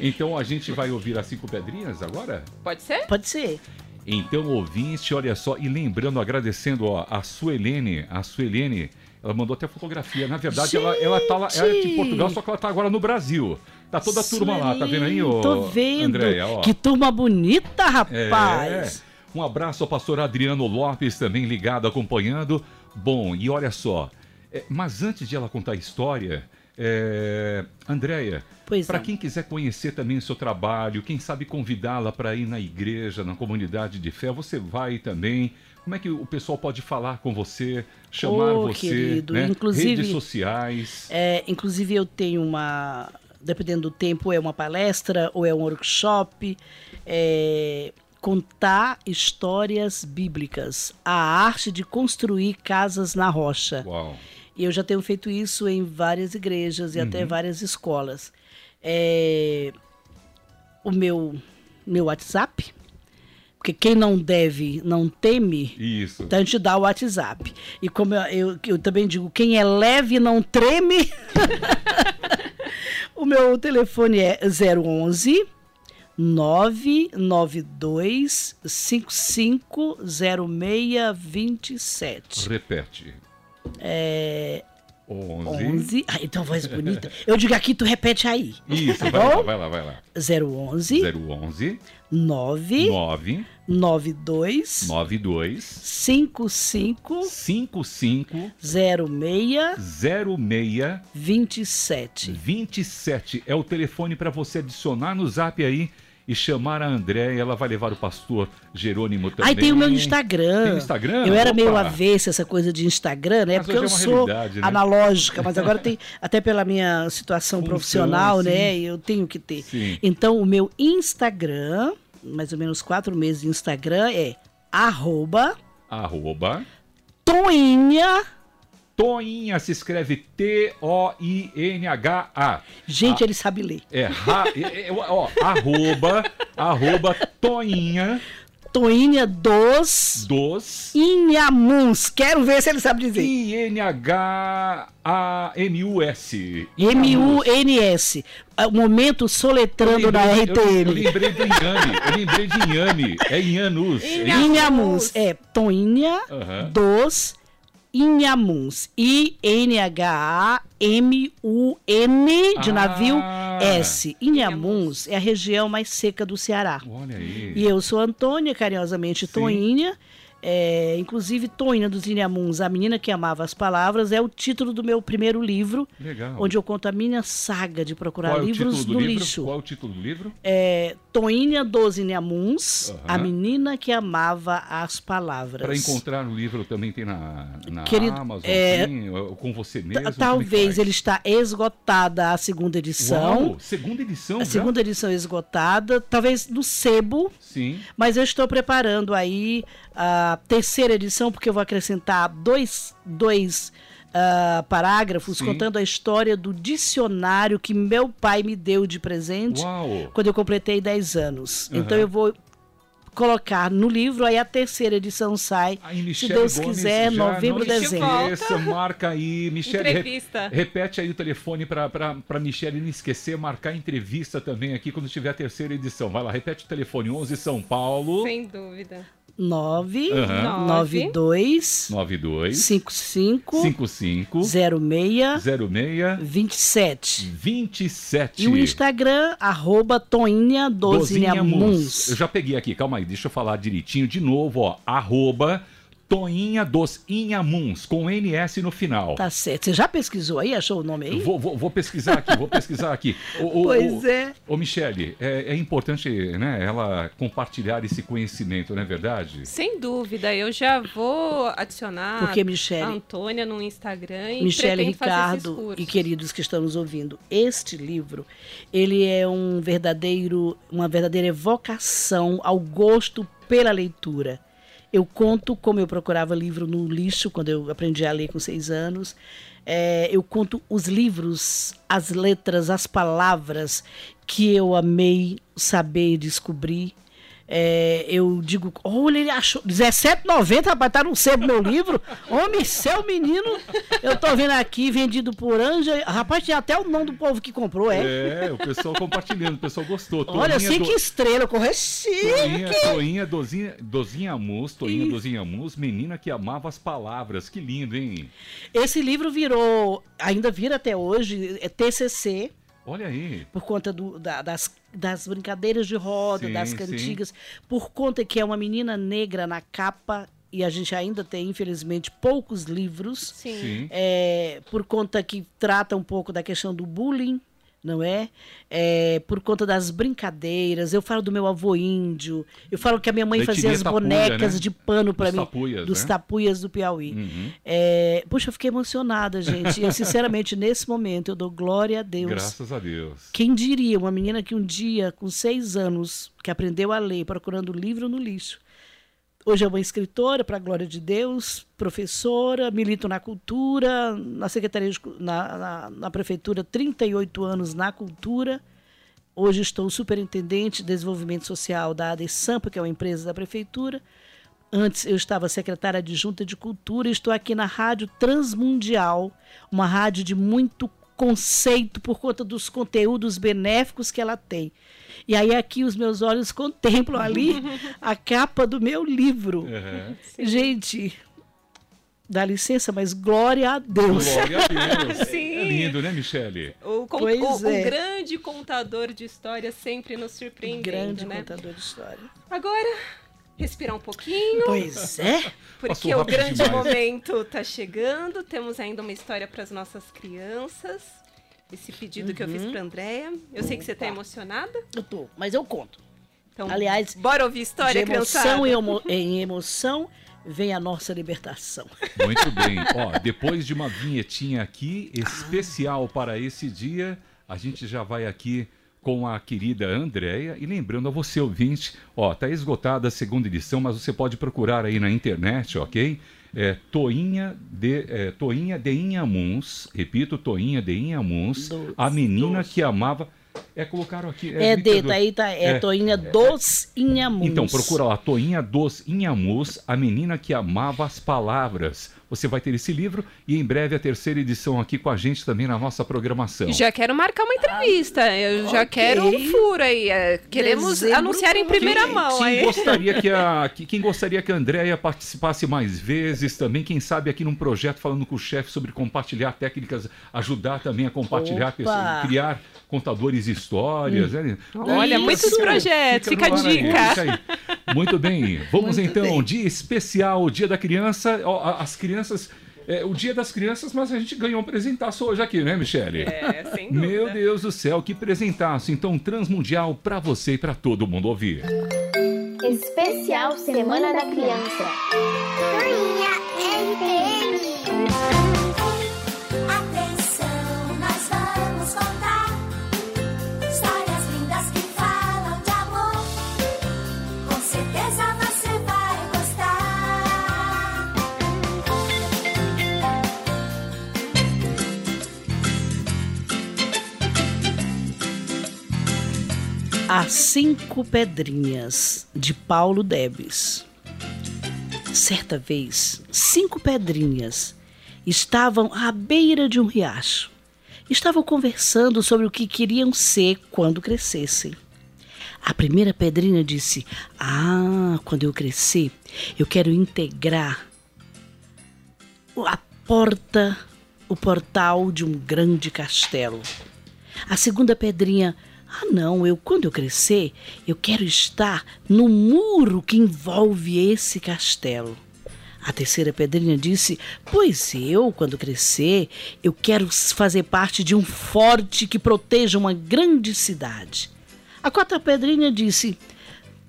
Então a gente vai ouvir as cinco pedrinhas agora?
Pode ser?
Pode ser.
Então, ouvinte, olha só, e lembrando, agradecendo ó, a Suelene, a Suelene, ela mandou até fotografia. Na verdade, ela, ela tá lá, ela é de! Portugal, só que ela tá agora no Brasil. Tá toda a turma lá, tá vendo aí, ô
Tô vendo.
Andréia, ó.
Que turma bonita,
É.
rapaz.
Um abraço ao pastor Adriano Lopes, também ligado, acompanhando. Bom, e olha só, é, mas antes de ela contar a história, é, Andréia, para
é.
quem quiser conhecer também o seu trabalho, quem sabe convidá-la para ir na igreja, na comunidade de fé, você vai também. Como é que o pessoal pode falar com você, chamar
Ô,
você,
querido,
né?
inclusive-
redes sociais?
É, inclusive, eu tenho uma. Dependendo do tempo, é uma palestra ou é um workshop. é, contar histórias bíblicas. A arte de construir casas na rocha.
Uau.
E eu já tenho feito isso em várias igrejas e
Uhum.
até várias escolas. É, o meu, meu WhatsApp, porque quem não deve não teme,
Isso.
então a gente dá o WhatsApp. E como eu, eu, eu também digo, quem é leve não treme. [laughs] o meu telefone é 011 992 550627.
Repete.
É
11.
11. Ah, então voz bonita. Eu digo aqui, tu repete aí.
Isso,
Tá
vai lá,
bom?
vai lá, vai lá.
011
011
9
9
92
92
55
55
06
06
27.
27 é o telefone para você adicionar no zap aí e chamar a André. Ela vai levar o pastor Jerônimo também.
Aí tem o meu Instagram.
Tem Instagram?
Eu era
Opa!
meio avessa essa coisa de Instagram, né?
Mas
Porque eu
é
sou
né?
analógica, mas agora tem, [laughs] até pela minha situação
Função,
profissional,
sim.
né? Eu tenho que ter.
Sim.
Então, o meu Instagram, mais ou menos quatro meses de Instagram, é arroba
Arroba.
Toinha.
Toinha se escreve T-O-I-N-H-A.
Gente,
Ah.
ele sabe ler.
É, ra, é, é, ó, arroba, arroba Toinha
Toinha dos
dos
Inhamuns. Quero ver se ele sabe dizer.
I-N-H-A-M-U-S.
M-U-N-S. O momento soletrando na
Eu, eu
RTM.
lembrei do Inhame, eu lembrei de Inhame, é Inhanus. é?
Inhamuns. É Toinha
Aham.
dos Inhamuns. I-N-H-A-M-U-N de
Ah.
navio S. Inhamuns é a região mais seca do Ceará.
Olha aí.
E eu sou Antônia, carinhosamente
Sim.
Toinha. É, inclusive, Toinha dos Inhamuns, A Menina que Amava as Palavras, é o título do meu primeiro livro,
Legal.
onde eu conto a minha saga de procurar
é
livros no
livro?
lixo.
Qual é o título do livro?
É, Toinha dos Inhamuns,
Aham.
A Menina que Amava as Palavras.
Para encontrar o livro também tem na, na
Querido,
Amazon,
é,
ou com você mesmo? é
Talvez ele está esgotada a segunda edição.
Uau, segunda edição
A
já?
segunda edição esgotada, talvez no sebo,
Sim.
mas eu estou preparando aí a terceira edição, porque eu vou acrescentar dois, dois ah, parágrafos
Sim.
contando a história do dicionário que meu pai me deu de presente
Uau.
quando eu completei 10 anos.
Aham.
Então eu vou colocar no livro, aí a terceira edição sai, se Deus
Gomes
quiser,
já
novembro,
não
dezembro.
esqueça, marca aí, Michele, re-
Entrevista.
repete aí o telefone para para Michele não esquecer, marcar entrevista também aqui quando tiver a terceira edição. Vai lá, repete o telefone, 11 São Paulo,
Sem dúvida.
9
Aham.
92
92
55
55
06
06
27.
27.
E o Instagram, arroba Toinha
Dozinhamuns. Eu
Dozinhamuns.
já peguei aqui, calma aí, deixa eu falar direitinho de novo, ó. Arroba Toinha dos Inhamuns, com NS no final.
Tá certo. Você já pesquisou aí? Achou o nome aí?
Vou, vou- vou pesquisar aqui, vou pesquisar aqui. Ô,
Pois
ô,
é.
Ô, Michele, é, é importante né, ela compartilhar esse conhecimento, não é verdade?
Sem dúvida. Eu já vou adicionar
Porque,
a
Michele,
Antônia no Instagram e
Michele Ricardo e queridos que estão nos ouvindo, este livro, ele é um verdadeiro, uma verdadeira evocação ao gosto pela leitura. Eu conto como eu procurava livro no lixo quando eu aprendi a ler com seis anos. É, eu conto os livros, as letras, as palavras que eu amei saber e descobrir. É, eu digo, olha, ele achou. R$17,90, rapaz, tá no sebo meu livro. Homem, seu menino. Eu tô vendo aqui, vendido por Anja. Rapaz, tinha até o nome do povo que comprou, é?
É, o pessoal compartilhando, o pessoal gostou.
olha, cinco do... estrelas, corre chique.
Toinha, Toinha, Dozinha, Dozinha Mus, Toinha, Isso. Dozinha Mus, menina que amava as palavras. Que lindo, hein?
Esse livro virou, ainda vira até hoje, é TCC.
Olha aí.
Por conta do, da, das, das brincadeiras de roda, sim, das cantigas. Sim. Por conta que é uma menina negra na capa e a gente ainda tem, infelizmente, poucos livros.
Sim.
É, por conta que trata um pouco da questão do bullying não é? é? Por conta das brincadeiras. Eu falo do meu avô índio. Eu falo que a minha mãe fazia as tapuia, bonecas né? de pano para mim.
Tapuias,
dos
né?
tapuias do Piauí. Uhum. É, puxa, eu fiquei emocionada, gente. E, sinceramente, [laughs] nesse momento, eu dou glória a Deus.
Graças a Deus.
Quem diria, uma menina que um dia, com seis anos, que aprendeu a ler, procurando livro no lixo, Hoje é uma escritora, para a glória de Deus, professora, milito na cultura, na Secretaria de, na, na, na Prefeitura, 38 anos na cultura. Hoje estou superintendente de desenvolvimento social da ADESAMPA, que é uma empresa da Prefeitura. Antes eu estava secretária adjunta de cultura e estou aqui na Rádio Transmundial, uma rádio de muito conceito por conta dos conteúdos benéficos que ela tem. E aí aqui os meus olhos contemplam ali [laughs] a capa do meu livro. Uhum. Gente, dá licença, mas glória a Deus.
Glória a Deus. [laughs] Sim. É lindo, né, Michele?
O, com, o, é. o, grande contador de histórias sempre nos surpreende.
Grande
né?
contador de história.
Agora, respirar um pouquinho.
Pois é.
Porque o grande demais. momento está chegando. Temos ainda uma história para as nossas crianças esse pedido uhum. que eu fiz uhum. para Andréia. Eu sei que você está emocionada.
Eu tô, mas eu conto.
Então, Aliás, bora ouvir história,
de emoção em, emo em emoção vem a nossa libertação.
Muito bem. [laughs] Ó, depois de uma vinhetinha aqui especial para esse dia, a gente já vai aqui com a querida Andréia. E lembrando a você, ouvinte, ó, tá esgotada a segunda edição, mas você pode procurar aí na internet, ok? é, Toinha de é, Toinha de Inhamuns, repito, Toinha de Inhamuns, a menina que amava é, colocaram aqui.
É, é de, tá aí tá, é, é Toinha dos Inhamus.
Então, procura lá, Toinha dos Inhamus, a menina que amava as palavras. Você vai ter esse livro e em breve a terceira edição aqui com a gente também na nossa programação.
Já quero marcar uma entrevista. Ah, Eu okay. já quero um furo aí. É, queremos Dezembro, anunciar em primeira quem, mão.
Quem gostaria que a, [laughs] quem gostaria que a Andréia participasse mais vezes também, quem sabe aqui num projeto falando com o chefe sobre compartilhar técnicas, ajudar também a compartilhar, pessoas, criar contadores de histórias. Hum.
Né? Olha, Isso. muitos projetos, fica, fica a dica.
Muito bem, vamos Muito então, bem. dia especial, dia da criança. As crianças é, o Dia das Crianças, mas a gente ganhou um presentaço hoje aqui, né, Michele?
É, sem dúvida.
Meu Deus do céu, que presentaço. Então, Transmundial para você e para todo mundo ouvir.
Especial Semana da Criança.
As Cinco Pedrinhas, de Paulo Debes. Certa vez, cinco pedrinhas estavam à beira de um riacho. Estavam conversando sobre o que queriam ser quando crescessem. A primeira pedrinha disse: Ah, quando eu crescer, eu quero integrar a porta, o portal de um grande castelo. A segunda pedrinha ah, não, eu quando eu crescer, eu quero estar no muro que envolve esse castelo. A terceira pedrinha disse: Pois eu, quando crescer, eu quero fazer parte de um forte que proteja uma grande cidade. A quarta pedrinha disse: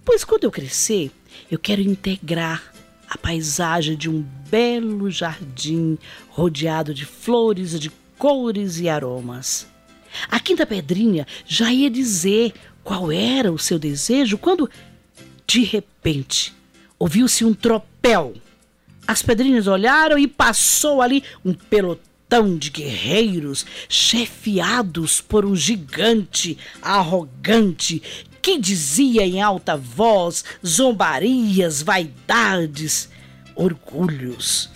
Pois quando eu crescer, eu quero integrar a paisagem de um belo jardim rodeado de flores de cores e aromas. A quinta pedrinha já ia dizer qual era o seu desejo quando, de repente, ouviu-se um tropel. As pedrinhas olharam e passou ali um pelotão de guerreiros chefiados por um gigante arrogante que dizia em alta voz zombarias, vaidades, orgulhos.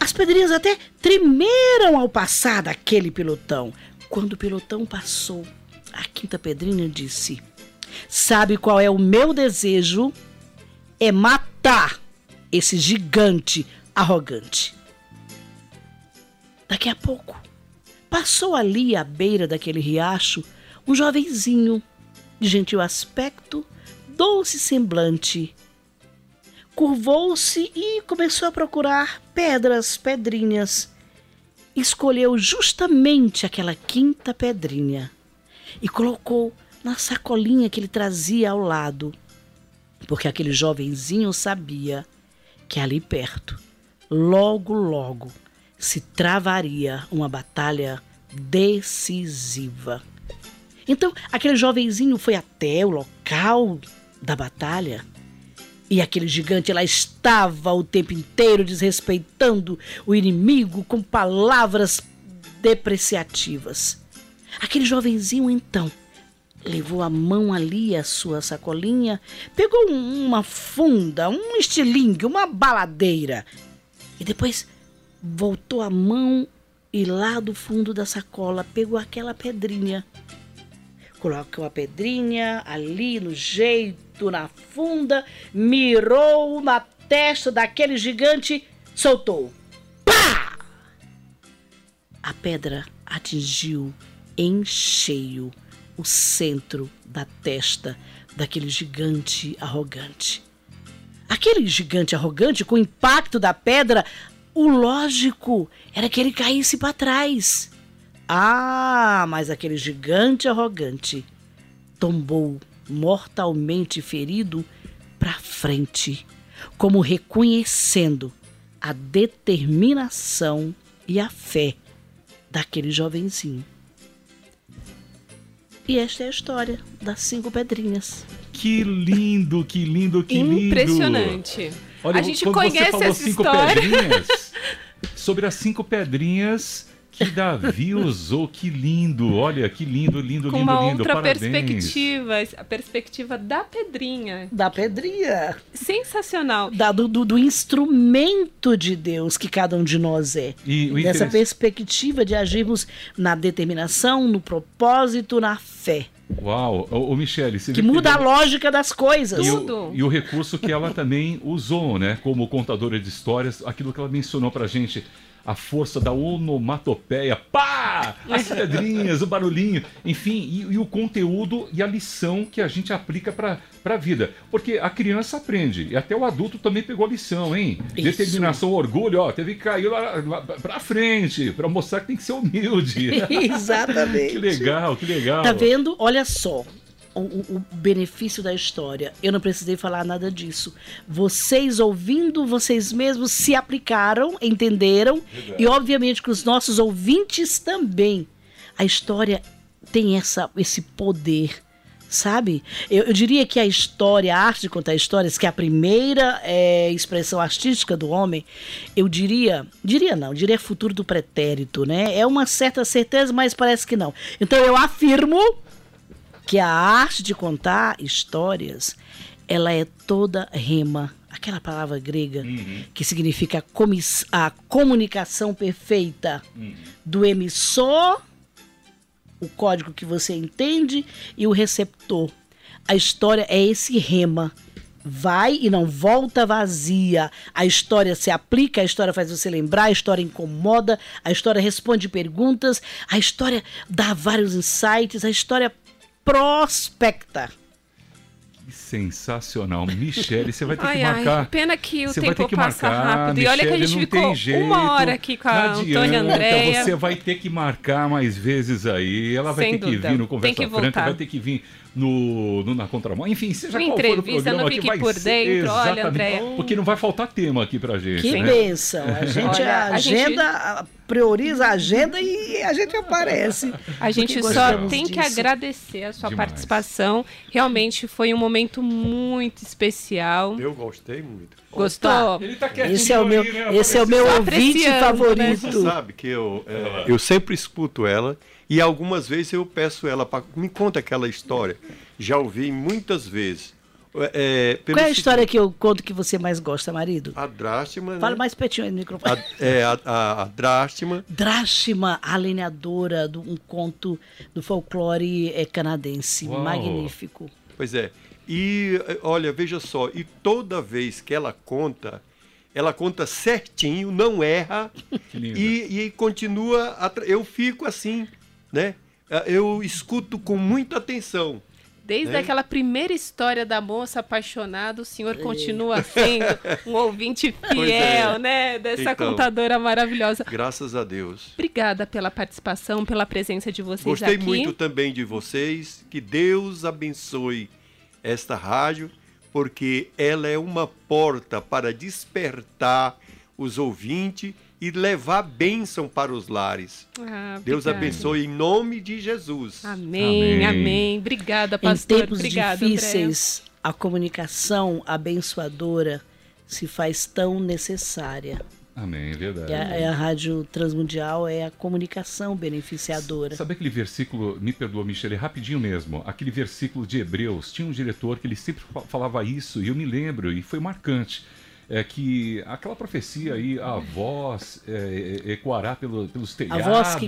As pedrinhas até tremeram ao passar daquele pelotão. Quando o pelotão passou, a quinta pedrinha disse: Sabe qual é o meu desejo? É matar esse gigante arrogante. Daqui a pouco, passou ali à beira daquele riacho um jovenzinho de gentil aspecto, doce semblante. Curvou-se e começou a procurar pedras, pedrinhas. Escolheu justamente aquela quinta pedrinha e colocou na sacolinha que ele trazia ao lado, porque aquele jovenzinho sabia que ali perto, logo, logo, se travaria uma batalha decisiva. Então, aquele jovenzinho foi até o local da batalha e aquele gigante lá estava o tempo inteiro desrespeitando o inimigo com palavras depreciativas. Aquele jovenzinho então levou a mão ali a sua sacolinha, pegou uma funda, um estilingue, uma baladeira e depois voltou a mão e lá do fundo da sacola pegou aquela pedrinha colocou a pedrinha ali no jeito, na funda, mirou na testa daquele gigante, soltou. Pá! A pedra atingiu em cheio o centro da testa daquele gigante arrogante. Aquele gigante arrogante, com o impacto da pedra, o lógico era que ele caísse para trás. Ah, mas aquele gigante arrogante tombou mortalmente ferido para frente, como reconhecendo a determinação e a fé daquele jovenzinho. E esta é a história das cinco pedrinhas.
Que lindo, que lindo, que lindo.
Impressionante.
Olha,
a gente
quando
conhece
você falou
essa
cinco
história.
pedrinhas, sobre as cinco pedrinhas que Davi usou, que lindo. Olha, que lindo, lindo,
Com
lindo,
uma
lindo.
outra
Parabéns.
perspectiva, a perspectiva da pedrinha.
Da pedrinha.
Sensacional.
Da, do, do, do instrumento de Deus que cada um de nós é.
E
Dessa perspectiva de agirmos na determinação, no propósito, na fé.
Uau, ô, ô Michele, você
Que muda a
ele-
lógica das coisas.
E
Tudo.
o, e o recurso que ela também usou, né? Como contadora de histórias, aquilo que ela mencionou pra gente, a força da onomatopeia, pá! As [laughs] pedrinhas, o barulhinho, enfim, e, e o conteúdo e a lição que a gente aplica pra, pra vida. Porque a criança aprende, e até o adulto também pegou a lição, hein?
Isso.
Determinação, orgulho, ó, teve que cair lá, lá pra frente, pra mostrar que tem que ser humilde. [laughs]
Exatamente.
que legal, que legal.
Tá vendo? Olha só. O, o- benefício da história. Eu não precisei falar nada disso. Vocês ouvindo, vocês mesmos se aplicaram, entenderam. E obviamente que os nossos ouvintes também. A história tem essa, esse poder. Sabe? Eu, eu diria que a história, a arte de contar histórias, que é a primeira é, expressão artística do homem, eu diria, diria não, diria futuro do pretérito, né? É uma certa certeza, mas parece que não. Então eu afirmo que a arte de contar histórias, ela é toda rema, aquela palavra grega que significa a, comunicação perfeita do emissor, o código que você entende, e o receptor. A história é esse rema. Vai e não volta vazia. A história se aplica, a história faz você lembrar, a história incomoda, a história responde perguntas, a história dá vários insights, a história prospecta.
Sensacional. Michele, você vai ter
Ai,
que
ai,
marcar.
pena que o
Você vai ter
tempo
que
passa
marcar,
rápido. E olha que a
Michele,
gente ficou
tem jeito.
uma hora aqui com a Antônia Andréia.
Você vai ter que marcar mais vezes aí. Ela vai
Sem
ter
dúvida.
que vir no
Tem
Conversa
que
Franca, vai ter que vir no, no- na Contramão. Enfim, seja
Uma
qual for o
entrevista
programa
no
que
Fique
vai
por. Dentro. Olha,
Exatamente.
Andréia.
Porque não vai faltar tema aqui pra gente.
Que
né?
bênção! A gente
Olha, a gente-
agenda prioriza a agenda e a gente aparece.
A gente só tem que
disso.
agradecer a sua
Demais.
participação. Realmente foi um momento muito especial.
Eu gostei muito.
Gostou?
Ele tá quietinho
Esse é o meu,
aí, né?
esse é o meu ouvinte favorito.
Você sabe que eu, é, eu sempre escuto ela e algumas vezes eu peço ela para me conta aquela história. Já ouvi muitas vezes. É, pelo
Qual é a
seguinte,
história que eu conto que você mais gosta, marido?
A drástima.
Fala
né?
mais pertinho aí no microfone.
A, é, a, a, a drástima.
Drashima, a lenhadora, do, um conto do folclore eh, canadense.
Uau.
Magnífico.
Pois é. E olha, veja só, e toda vez que ela conta, ela conta certinho, não erra [laughs] e, e continua. Eu fico assim, né? Eh, Eu escuto com muita atenção.
Desde
né?
aquela primeira história da moça apaixonada, o senhor continua sendo um [laughs] ouvinte fiel,
é.
né? Dessa
Então.
contadora maravilhosa.
Graças a Deus.
Obrigada pela participação, pela presença de vocês
Gostei
aqui.
muito também de vocês. Que Deus abençoe esta rádio, porque ela é uma porta para despertar os ouvintes e levar bênção para os lares.
Ah,
Deus abençoe em nome de Jesus.
Amém,
Amém.
amém. Obrigada,
Em
pastor.
tempos
Obrigada,
difíceis, a comunicação abençoadora se faz tão necessária.
Amém, é verdade.
E a, é a Rádio Transmundial é a comunicação beneficiadora.
Sabe aquele versículo, me perdoa, Michele, rapidinho mesmo, aquele versículo de Hebreus, tinha um diretor que ele sempre fa- falava isso, e eu me lembro, e foi marcante, é que aquela profecia aí, a voz é, é, ecoará pelo, pelos telhados...
voz que-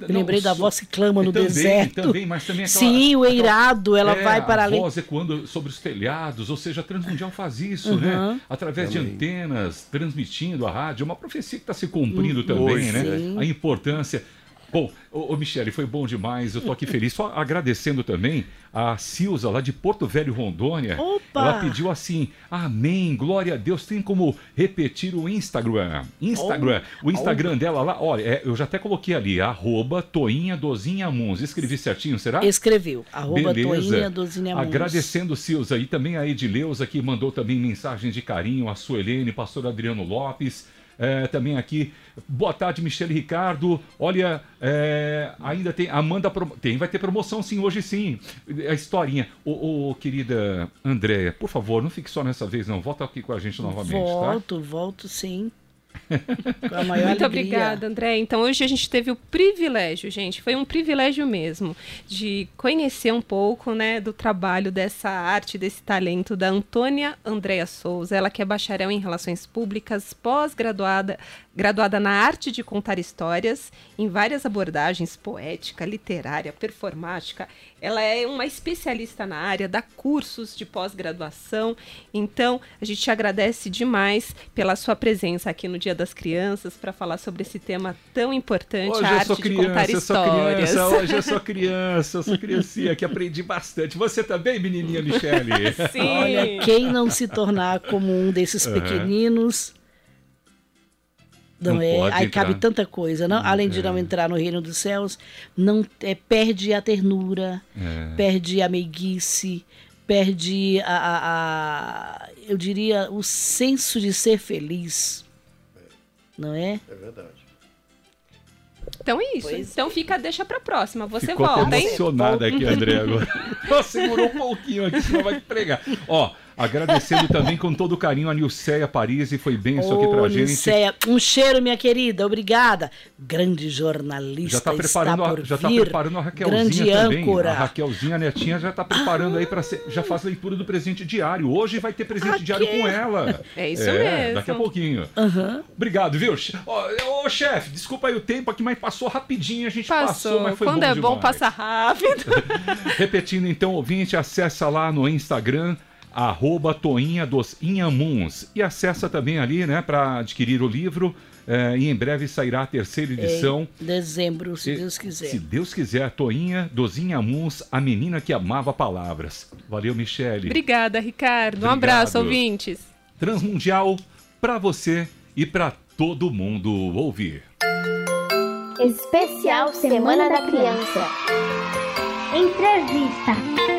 Eu lembrei da
so-
voz que clama no
também,
deserto.
Também, mas também aquela,
Sim, o eirado, ela
é,
vai para
a
além.
voz ecoando sobre os telhados, ou seja, a Transmundial faz isso, né?
Uhum.
Através de
Amém.
antenas, transmitindo a rádio, é uma profecia que está se cumprindo também,
Hoje,
né?
sim.
A importância. Bom, ô, ô Michele, foi bom demais, eu tô aqui feliz. Só agradecendo também a Silza, lá de Porto Velho, Rondônia.
Opa!
Ela pediu assim, amém, glória a Deus. Tem como repetir o Instagram. Instagram, o Instagram dela lá, olha, é, eu já até coloquei ali, arroba Toinha Dozinha Muns. Escrevi certinho, será?
Escreveu, arroba
Beleza.
Toinha Dozinha Muns.
Agradecendo, Silza, e também a Edileuza, que mandou também mensagem de carinho, a Suelene, pastor Adriano Lopes. É, também aqui, boa tarde, Michele Ricardo. Olha, é, ainda tem, Amanda, Pro- tem, vai ter promoção sim, hoje sim. A historinha. Ô, ô, querida Andréia, por favor, não fique só nessa vez, não. Volta aqui com a gente novamente, tá?
Volto, volto sim. [laughs]
Muito
alegria.
obrigada, André. Então, hoje a gente teve o privilégio, gente, foi um privilégio mesmo, de conhecer um pouco, né, do trabalho dessa arte, desse talento da Antônia Andréa Souza. Ela que é bacharel em Relações Públicas, pós-graduada graduada na arte de contar histórias, em várias abordagens, poética, literária, performática. Ela é uma especialista na área, dá cursos de pós-graduação. Então, a gente te agradece demais pela sua presença aqui no Dia das Crianças para falar sobre esse tema tão importante,
Hoje
a
eu
arte
sou
de contar
criança, eu sou
histórias.
criança, hoje eu sou [laughs] criança, eu sou criancinha que aprendi bastante. Você também, menininha Michele? [laughs]
Sim.
Olha, quem não se tornar como um desses
É.
pequeninos. Não,
Não
é,
pode
aí
entrar.
cabe tanta coisa, não? Além de não entrar no reino dos céus, não é, perde a ternura,
É.
perde a meiguice, perde a, a- a- eu diria, o senso de ser feliz. Não é?
É verdade.
Então é isso.
Pois
Então fica, deixa pra próxima. Você
Ficou
volta, hein?
emocionada aqui, André, agora. [laughs] Segurou um pouquinho aqui, senão vai pregar. Ó, agradecendo também com todo carinho a Nilceia Paris, e foi benção aqui pra
Ô,
gente.
Niceia, um cheiro, minha querida, obrigada. Grande jornalista
Já tá
está
preparando, a,
por
já tá preparando a Raquelzinha
Grande
também.
âncora.
A Raquelzinha, a netinha, já tá preparando aí para já faz leitura do presente diário. Hoje vai ter presente
Aqui.
diário com ela.
É isso mesmo.
Daqui a pouquinho.
Aham.
Obrigado, viu? Ó, Ô, chefe, desculpa aí o tempo aqui, mas passou rapidinho, a gente passou,
Passou.
mas foi
Quando
bom
é bom,
demais.
passa rápido. [laughs]
Repetindo então, ouvinte, acessa lá no Instagram, arroba Toinha dos Inhamuns. E acessa também ali, né, para adquirir o livro. eh, e em breve sairá a terceira edição.
Em dezembro, se
E-
Deus quiser.
Se Deus quiser, Toinha dos Inhamuns, a menina que amava palavras. Valeu, Michele.
Obrigada, Ricardo. Um
Obrigado.
abraço, ouvintes.
Transmundial para você e para todo mundo ouvir.
Especial Semana da Criança.
Entrevista.